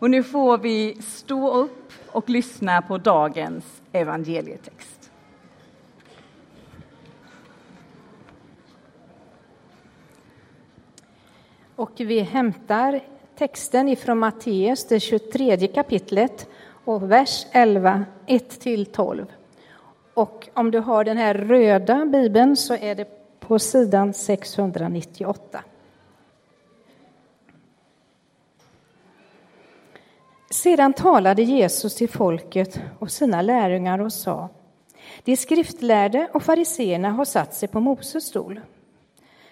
Och nu får vi stå upp och lyssna på dagens evangelietext. Och vi hämtar texten ifrån Matteus, det 23 kapitlet, och vers 11, 1-12. Och om du har den här röda bibeln så är det på sidan 698. Sedan talade Jesus till folket och sina lärjungar och sa De skriftlärde och fariseerna har satt sig på Moses stol.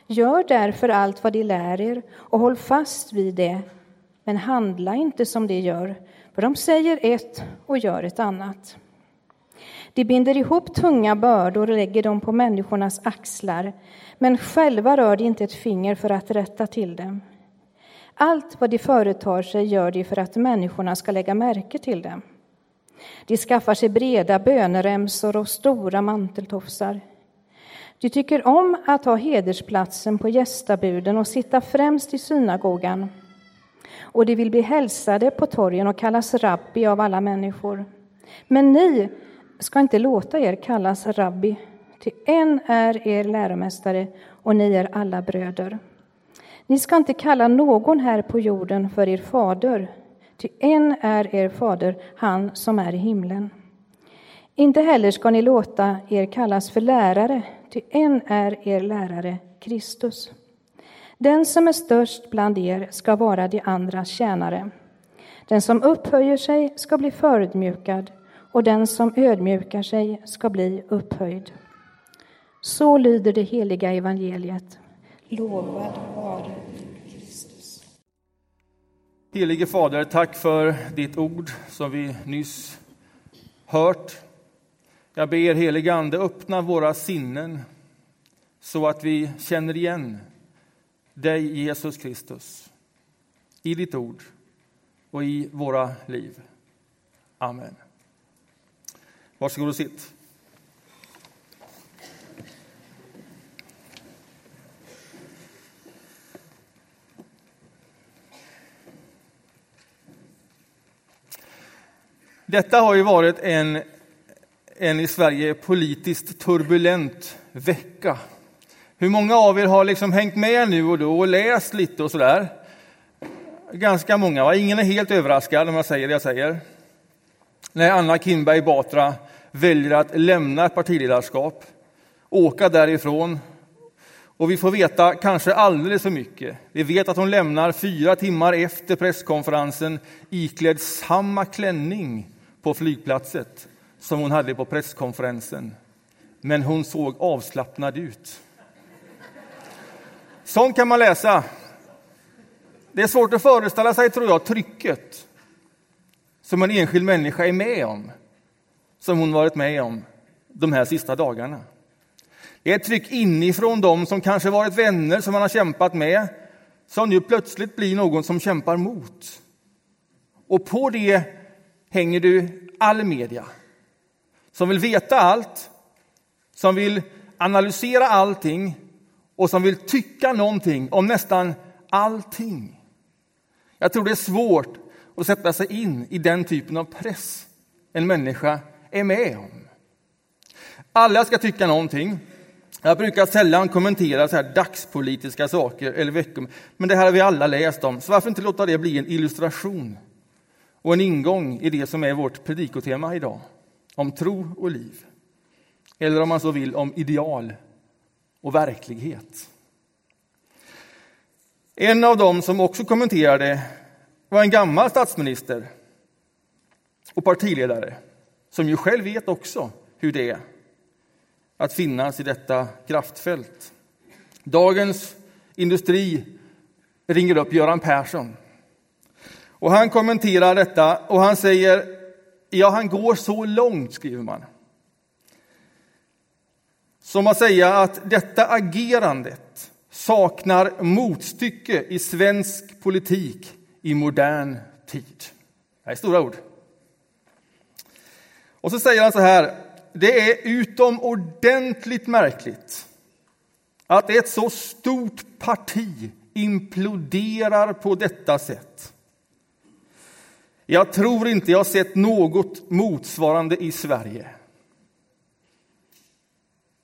Gör därför allt vad de lär er och håll fast vid det, men handla inte som de gör, för de säger ett och gör ett annat. De binder ihop tunga bördor och lägger dem på människornas axlar, men själva rör de inte ett finger för att rätta till dem. Allt vad de företar sig gör de för att människorna ska lägga märke till dem. De skaffar sig breda böneremsor och stora manteltofsar. De tycker om att ha hedersplatsen på gästabuden och sitta främst i synagogan. Och de vill bli hälsade på torgen och kallas rabbi av alla människor. Men ni ska inte låta er kallas rabbi, till en är er läromästare och ni är alla bröder. Ni ska inte kalla någon här på jorden för er fader, ty en är er fader, han som är i himlen. Inte heller ska ni låta er kallas för lärare, ty en är er lärare, Kristus. Den som är störst bland er ska vara de andras tjänare. Den som upphöjer sig ska bli förödmjukad och den som ödmjukar sig ska bli upphöjd. Så lyder det heliga evangeliet. Lovad vare Kristus. Helige Fader, tack för ditt ord som vi nyss hört. Jag ber helige Ande öppna våra sinnen så att vi känner igen dig, Jesus Kristus, i ditt ord och i våra liv. Amen. Varsågod och sitt. Detta har ju varit en, en i Sverige politiskt turbulent vecka. Hur många av er har liksom hängt med nu och då och läst lite och sådär? Ganska många, va? Ingen är helt överraskad om jag säger det jag säger. När Anna Kinberg Batra väljer att lämna ett partiledarskap, åka därifrån och vi får veta kanske alldeles för mycket. Vi vet att hon lämnar fyra timmar efter presskonferensen iklädd samma klänning på flygplatset som hon hade på presskonferensen. Men hon såg avslappnad ut. Sånt kan man läsa. Det är svårt att föreställa sig, tror jag, trycket som en enskild människa är med om, som hon varit med om de här sista dagarna. Det är ett tryck inifrån dem som kanske varit vänner som man har kämpat med, som nu plötsligt blir någon som kämpar mot. Och på det hänger du all media som vill veta allt, som vill analysera allting och som vill tycka någonting om nästan allting. Jag tror det är svårt att sätta sig in i den typen av press en människa är med om. Alla ska tycka någonting. Jag brukar sällan kommentera så här dagspolitiska saker eller veckor, men det här har vi alla läst om, så varför inte låta det bli en illustration och en ingång i det som är vårt predikotema idag, om tro och liv. Eller om man så vill, om ideal och verklighet. En av dem som också kommenterade var en gammal statsminister och partiledare som ju själv vet också hur det är att finnas i detta kraftfält. Dagens Industri ringer upp Göran Persson. Och han kommenterar detta och han säger, ja han går så långt, skriver man. Som att säga att detta agerandet saknar motstycke i svensk politik i modern tid. Det är stora ord. Och så säger han så här, det är utomordentligt märkligt att ett så stort parti imploderar på detta sätt. Jag tror inte jag sett något motsvarande i Sverige.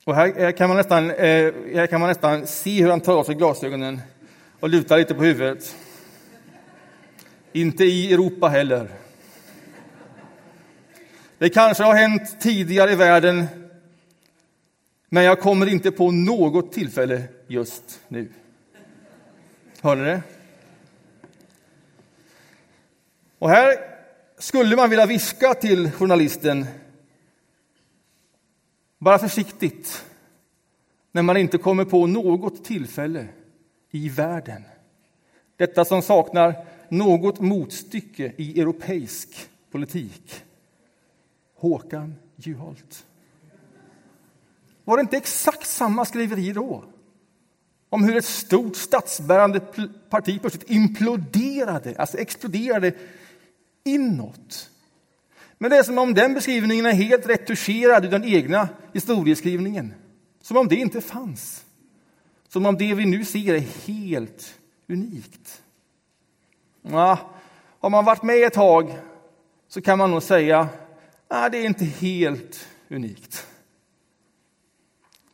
Och här, kan man nästan, eh, här kan man nästan se hur han tar av sig glasögonen och lutar lite på huvudet. Inte i Europa heller. Det kanske har hänt tidigare i världen, men jag kommer inte på något tillfälle just nu. Hör ni det? Och här skulle man vilja viska till journalisten, bara försiktigt, när man inte kommer på något tillfälle i världen. Detta som saknar något motstycke i europeisk politik. Håkan Juholt. Var det inte exakt samma skriveri då? Om hur ett stort statsbärande parti plötsligt imploderade, alltså exploderade inåt. Men det är som om den beskrivningen är helt retuscherad ur den egna historieskrivningen. Som om det inte fanns. Som om det vi nu ser är helt unikt. Ja, har man varit med ett tag så kan man nog säga att det är inte helt unikt.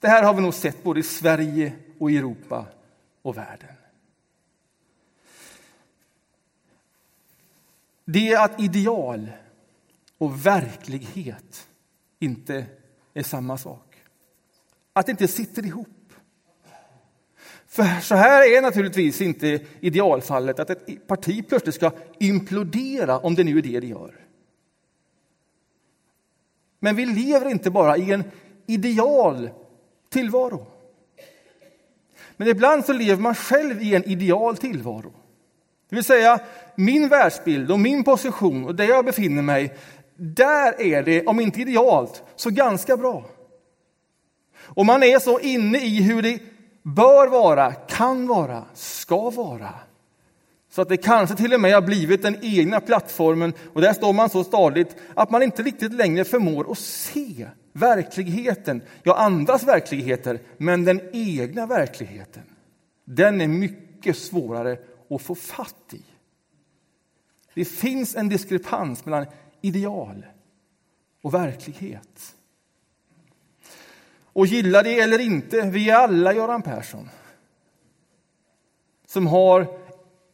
Det här har vi nog sett både i Sverige och i Europa och världen. Det är att ideal och verklighet inte är samma sak. Att det inte sitter ihop. För så här är naturligtvis inte idealfallet, att ett parti plötsligt ska implodera, om det nu är det det gör. Men vi lever inte bara i en ideal tillvaro. Men ibland så lever man själv i en ideal tillvaro. Det vill säga, min världsbild och min position och där jag befinner mig, där är det, om inte idealt, så ganska bra. Och man är så inne i hur det bör vara, kan vara, ska vara. Så att det kanske till och med har blivit den egna plattformen och där står man så stadigt att man inte riktigt längre förmår att se verkligheten, Jag andras verkligheter, men den egna verkligheten. Den är mycket svårare att få fatt i. Det finns en diskrepans mellan ideal och verklighet. Och gilla det eller inte, vi är alla Göran Persson som har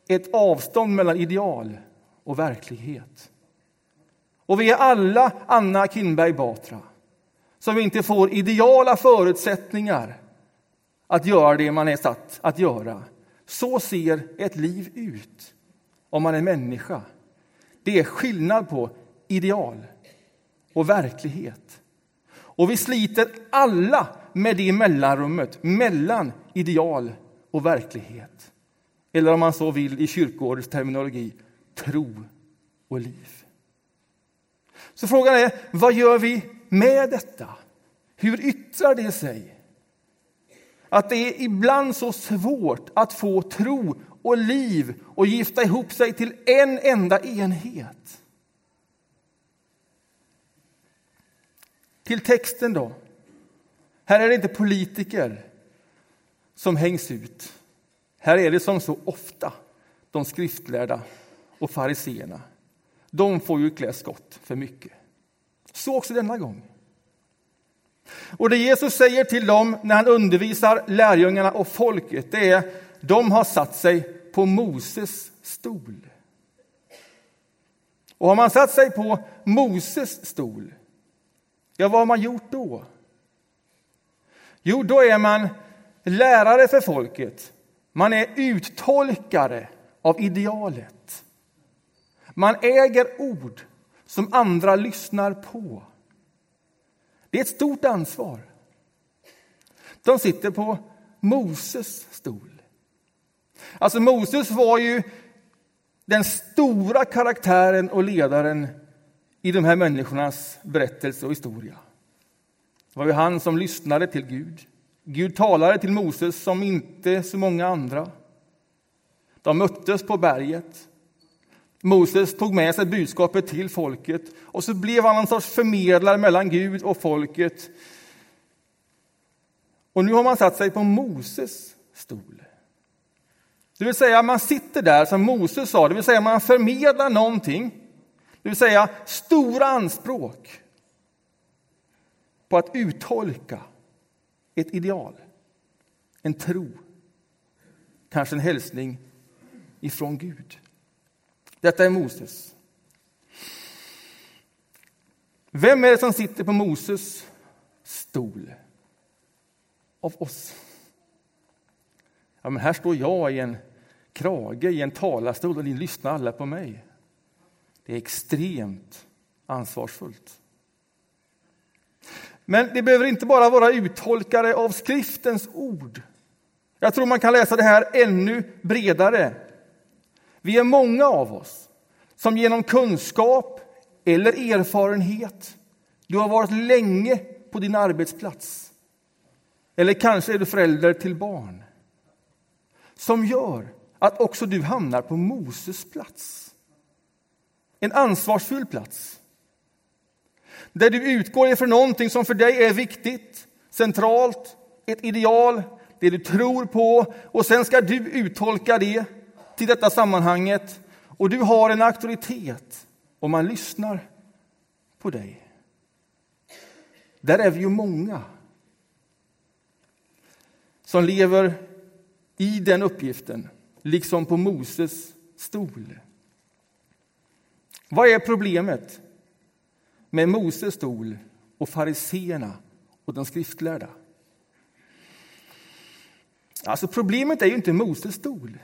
ett avstånd mellan ideal och verklighet. Och vi är alla Anna Kinberg Batra som inte får ideala förutsättningar att göra det man är satt att göra. Så ser ett liv ut om man är människa. Det är skillnad på ideal och verklighet. Och vi sliter alla med det mellanrummet mellan ideal och verklighet. Eller om man så vill i kyrkårets terminologi, tro och liv. Så frågan är, vad gör vi med detta? Hur yttrar det sig? Att det är ibland så svårt att få tro och liv och gifta ihop sig till en enda enhet. Till texten då. Här är det inte politiker som hängs ut. Här är det som så ofta de skriftlärda och fariseerna. De får ju klä skott för mycket. Så också denna gång. Och det Jesus säger till dem när han undervisar lärjungarna och folket, det är de har satt sig på Moses stol. Och har man satt sig på Moses stol, ja, vad har man gjort då? Jo, då är man lärare för folket. Man är uttolkare av idealet. Man äger ord som andra lyssnar på. Det är ett stort ansvar. De sitter på Moses stol. Alltså Moses var ju den stora karaktären och ledaren i de här människornas berättelse och historia. Det var ju han som lyssnade till Gud. Gud talade till Moses som inte så många andra. De möttes på berget. Moses tog med sig budskapet till folket och så blev han en sorts förmedlare mellan Gud och folket. Och nu har man satt sig på Moses stol. Det vill säga, man sitter där som Moses sa, det vill säga man förmedlar någonting Det vill säga stora anspråk på att uttolka ett ideal, en tro, kanske en hälsning ifrån Gud. Detta är Moses. Vem är det som sitter på Moses stol? Av oss. Ja, men här står jag i en krage i en talarstol och ni lyssnar alla på mig. Det är extremt ansvarsfullt. Men det behöver inte bara vara uttolkare av skriftens ord. Jag tror man kan läsa det här ännu bredare. Vi är många av oss som genom kunskap eller erfarenhet, du har varit länge på din arbetsplats, eller kanske är du förälder till barn, som gör att också du hamnar på Moses plats. En ansvarsfull plats. Där du utgår ifrån någonting som för dig är viktigt, centralt, ett ideal, det du tror på och sen ska du uttolka det till detta sammanhanget och du har en auktoritet och man lyssnar på dig. Där är vi ju många som lever i den uppgiften, liksom på Moses stol. Vad är problemet med Moses stol och fariseerna och de skriftlärda? Alltså problemet är ju inte Moses stol.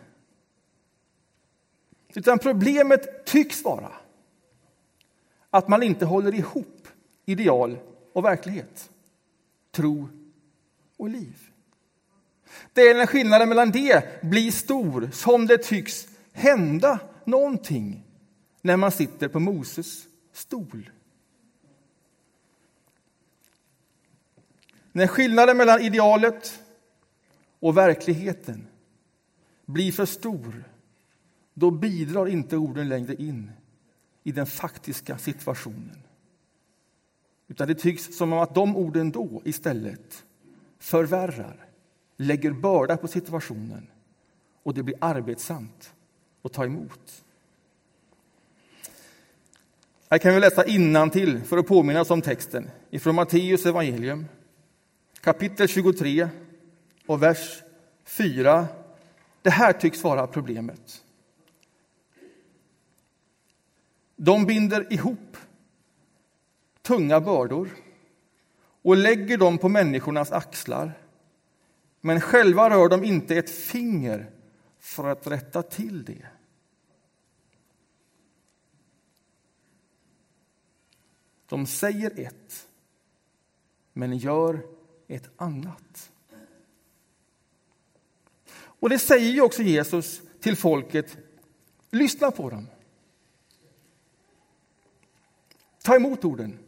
Utan problemet tycks vara att man inte håller ihop ideal och verklighet, tro och liv. Det är när skillnaden mellan det blir stor som det tycks hända någonting när man sitter på Moses stol. När skillnaden mellan idealet och verkligheten blir för stor då bidrar inte orden längre in i den faktiska situationen. Utan det tycks som om att de orden då istället förvärrar, lägger börda på situationen och det blir arbetsamt att ta emot. Här kan vi läsa till för att påminna oss om texten ifrån Matteus evangelium kapitel 23 och vers 4. Det här tycks vara problemet. De binder ihop tunga bördor och lägger dem på människornas axlar. Men själva rör de inte ett finger för att rätta till det. De säger ett, men gör ett annat. Och det säger ju också Jesus till folket. Lyssna på dem. Ta emot orden.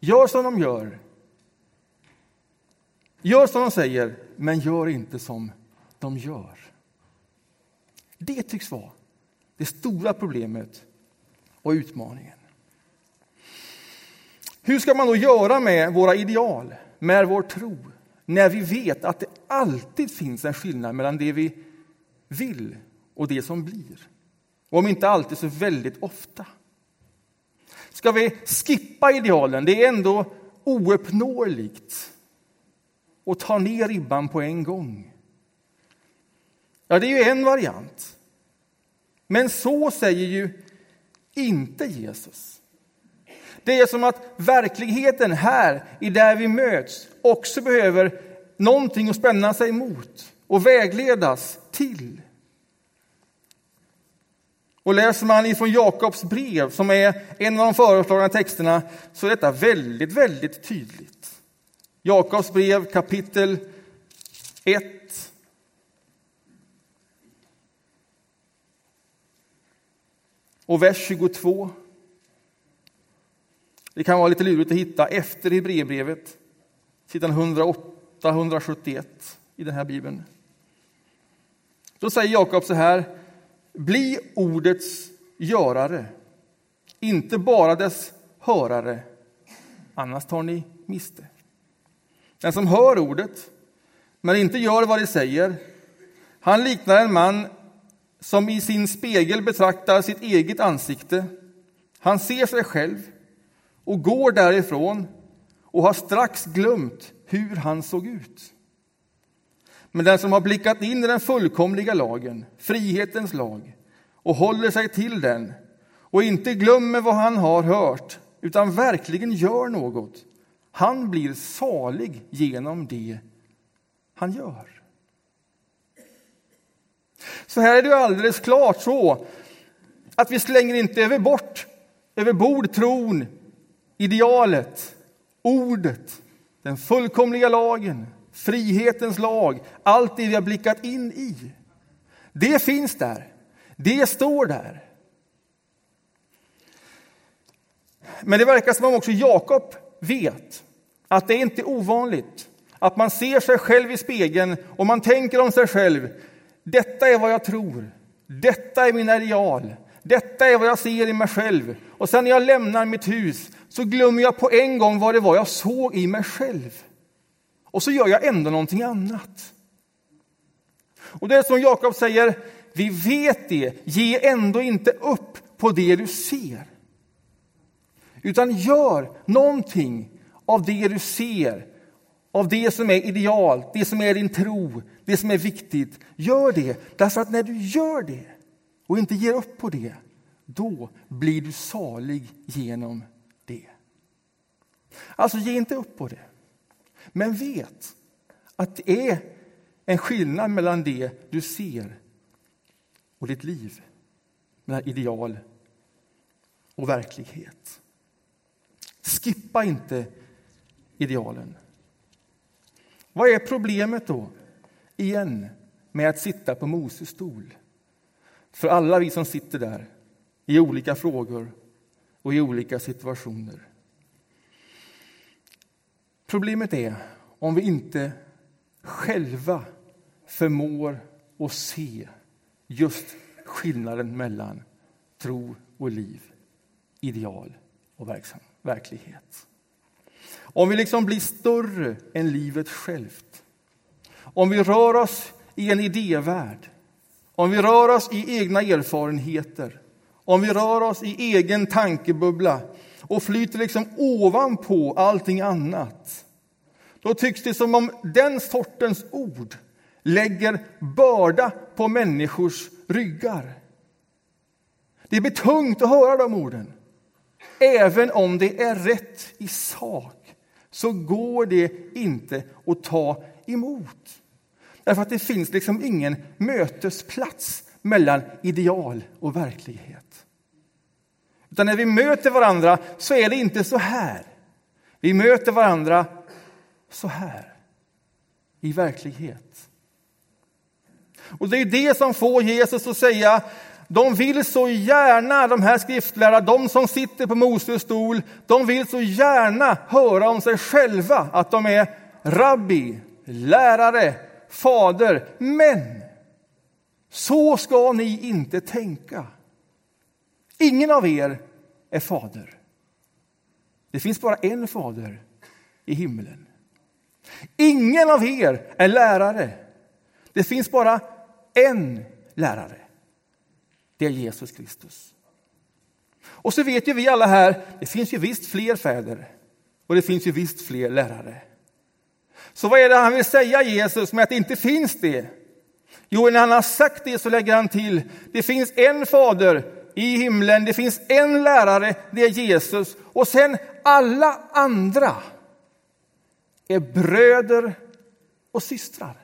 Gör som de gör. Gör som de säger, men gör inte som de gör. Det tycks vara det stora problemet och utmaningen. Hur ska man då göra med våra ideal, med vår tro, när vi vet att det alltid finns en skillnad mellan det vi vill och det som blir? Och om inte alltid så väldigt ofta. Ska vi skippa idealen? Det är ändå ouppnåeligt och ta ner ribban på en gång. Ja, det är ju en variant. Men så säger ju inte Jesus. Det är som att verkligheten här, i där vi möts, också behöver någonting att spänna sig mot och vägledas till. Och läser man ifrån Jakobs brev, som är en av de föreslagna texterna, så är detta väldigt, väldigt tydligt. Jakobs brev kapitel 1. Och vers 22. Det kan vara lite lurigt att hitta efter Hebreerbrevet, sidan 108-171 i den här bibeln. Då säger Jakob så här bli ordets görare, inte bara dess hörare, annars tar ni miste. Den som hör ordet, men inte gör vad det säger, han liknar en man som i sin spegel betraktar sitt eget ansikte. Han ser sig själv och går därifrån och har strax glömt hur han såg ut. Men den som har blickat in i den fullkomliga lagen, frihetens lag, och håller sig till den och inte glömmer vad han har hört utan verkligen gör något, han blir salig genom det han gör. Så här är det alldeles klart så att vi slänger inte över bort över bord tron, idealet, ordet, den fullkomliga lagen, frihetens lag, allt det vi har blickat in i. Det finns där. Det står där. Men det verkar som om också Jakob vet att det inte är ovanligt att man ser sig själv i spegeln och man tänker om sig själv. Detta är vad jag tror. Detta är mina ideal. Detta är vad jag ser i mig själv. Och sen när jag lämnar mitt hus så glömmer jag på en gång vad det var jag såg i mig själv. Och så gör jag ändå någonting annat. Och det är som Jakob säger, vi vet det, ge ändå inte upp på det du ser. Utan gör någonting av det du ser, av det som är idealt, det som är din tro, det som är viktigt. Gör det, därför att när du gör det och inte ger upp på det, då blir du salig genom det. Alltså, ge inte upp på det. Men vet att det är en skillnad mellan det du ser och ditt liv, mellan ideal och verklighet. Skippa inte idealen. Vad är problemet då, igen, med att sitta på Moses stol? För alla vi som sitter där, i olika frågor och i olika situationer. Problemet är om vi inte själva förmår att se just skillnaden mellan tro och liv, ideal och verksam, verklighet. Om vi liksom blir större än livet självt. Om vi rör oss i en idévärld. Om vi rör oss i egna erfarenheter. Om vi rör oss i egen tankebubbla och flyter liksom ovanpå allting annat. Då tycks det som om den sortens ord lägger börda på människors ryggar. Det blir tungt att höra de orden. Även om det är rätt i sak så går det inte att ta emot. Därför att det finns liksom ingen mötesplats mellan ideal och verklighet. Utan när vi möter varandra så är det inte så här. Vi möter varandra så här, i verklighet. Och det är det som får Jesus att säga de vill så gärna, de här skriftlärarna, de som sitter på Moses stol, de vill så gärna höra om sig själva att de är rabbi, lärare, fader. Men så ska ni inte tänka. Ingen av er är fader. Det finns bara en fader i himlen. Ingen av er är lärare. Det finns bara en lärare. Det är Jesus Kristus. Och så vet ju vi alla här, det finns ju visst fler fäder och det finns ju visst fler lärare. Så vad är det han vill säga Jesus med att det inte finns det? Jo, när han har sagt det så lägger han till, det finns en fader i himlen, det finns en lärare, det är Jesus. Och sen alla andra är bröder och systrar.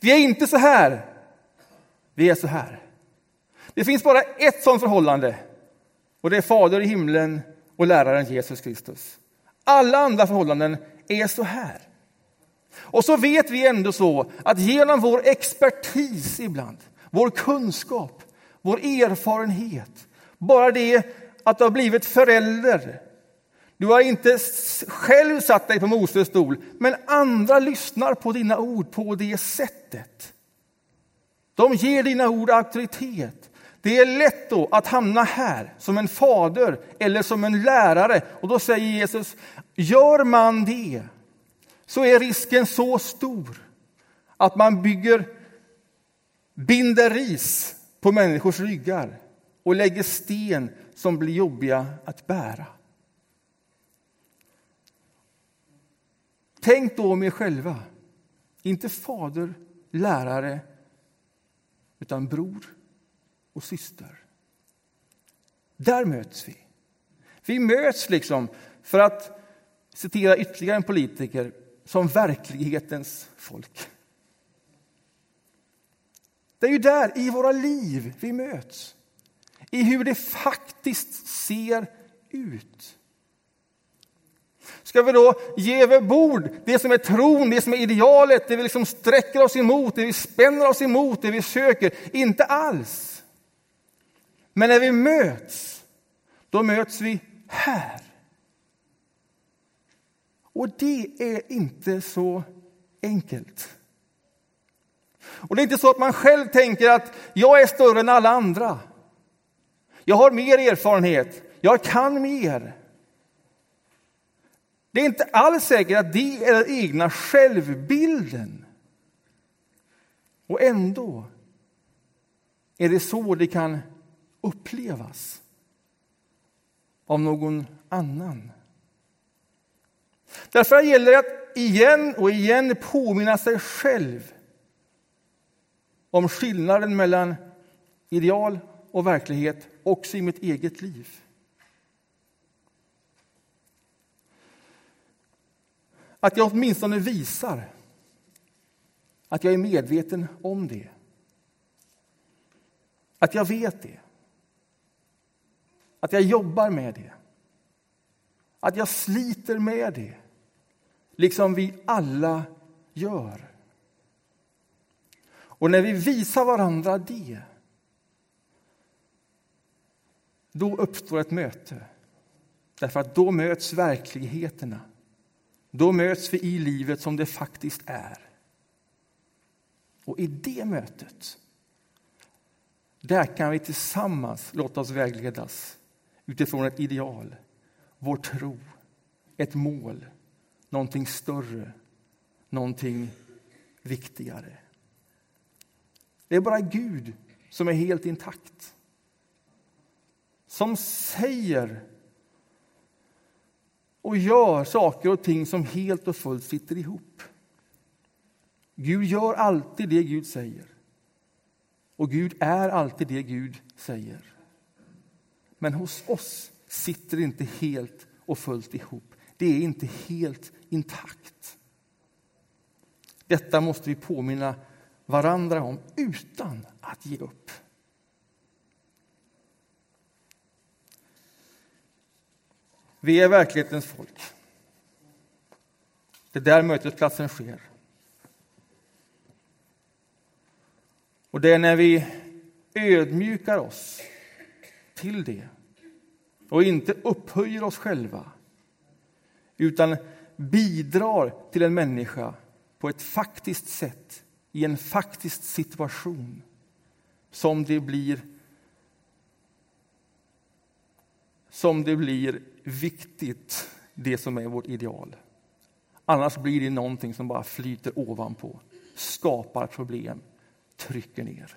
Vi är inte så här, vi är så här. Det finns bara ett sådant förhållande och det är Fader i himlen och läraren Jesus Kristus. Alla andra förhållanden är så här. Och så vet vi ändå så att genom vår expertis ibland, vår kunskap, vår erfarenhet, bara det att du har blivit förälder, du har inte själv satt dig på Moses stol, men andra lyssnar på dina ord på det sättet. De ger dina ord auktoritet. Det är lätt då att hamna här som en fader eller som en lärare. Och då säger Jesus, gör man det så är risken så stor att man bygger, binder ris på människors ryggar och lägger sten som blir jobbiga att bära. Tänk då om er själva, inte fader, lärare, utan bror och syster. Där möts vi. Vi möts liksom, för att citera ytterligare en politiker, som verklighetens folk. Det är ju där, i våra liv, vi möts. I hur det faktiskt ser ut. Ska vi då ge över bord det som är tron, det som är idealet, det vi liksom sträcker oss emot, det vi spänner oss emot, det vi söker? Inte alls. Men när vi möts, då möts vi här. Och det är inte så enkelt. Och det är inte så att man själv tänker att jag är större än alla andra. Jag har mer erfarenhet, jag kan mer. Det är inte alls säkert att det är den egna självbilden. Och ändå är det så det kan upplevas av någon annan. Därför gäller det att igen och igen påminna sig själv om skillnaden mellan ideal och verklighet också i mitt eget liv. Att jag åtminstone visar att jag är medveten om det. Att jag vet det. Att jag jobbar med det. Att jag sliter med det. Liksom vi alla gör. Och när vi visar varandra det, då uppstår ett möte. Därför att då möts verkligheterna. Då möts vi i livet som det faktiskt är. Och i det mötet, där kan vi tillsammans låta oss vägledas utifrån ett ideal, vår tro, ett mål, någonting större, någonting viktigare. Det är bara Gud som är helt intakt. Som säger och gör saker och ting som helt och fullt sitter ihop. Gud gör alltid det Gud säger. Och Gud är alltid det Gud säger. Men hos oss sitter det inte helt och fullt ihop. Det är inte helt intakt. Detta måste vi påminna varandra om utan att ge upp. Vi är verklighetens folk. Det är där mötesplatsen sker. Och det är när vi ödmjukar oss till det och inte upphöjer oss själva utan bidrar till en människa på ett faktiskt sätt i en faktisk situation som det blir som det blir viktigt, det som är vårt ideal. Annars blir det någonting som bara flyter ovanpå, skapar problem, trycker ner.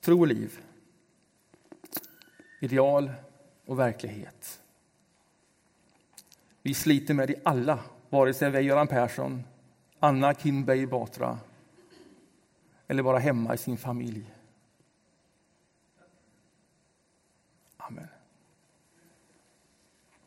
Tro och liv, ideal och verklighet. Vi sliter med det alla vare sig vi är Göran Persson, Anna Kinberg Batra eller bara hemma i sin familj.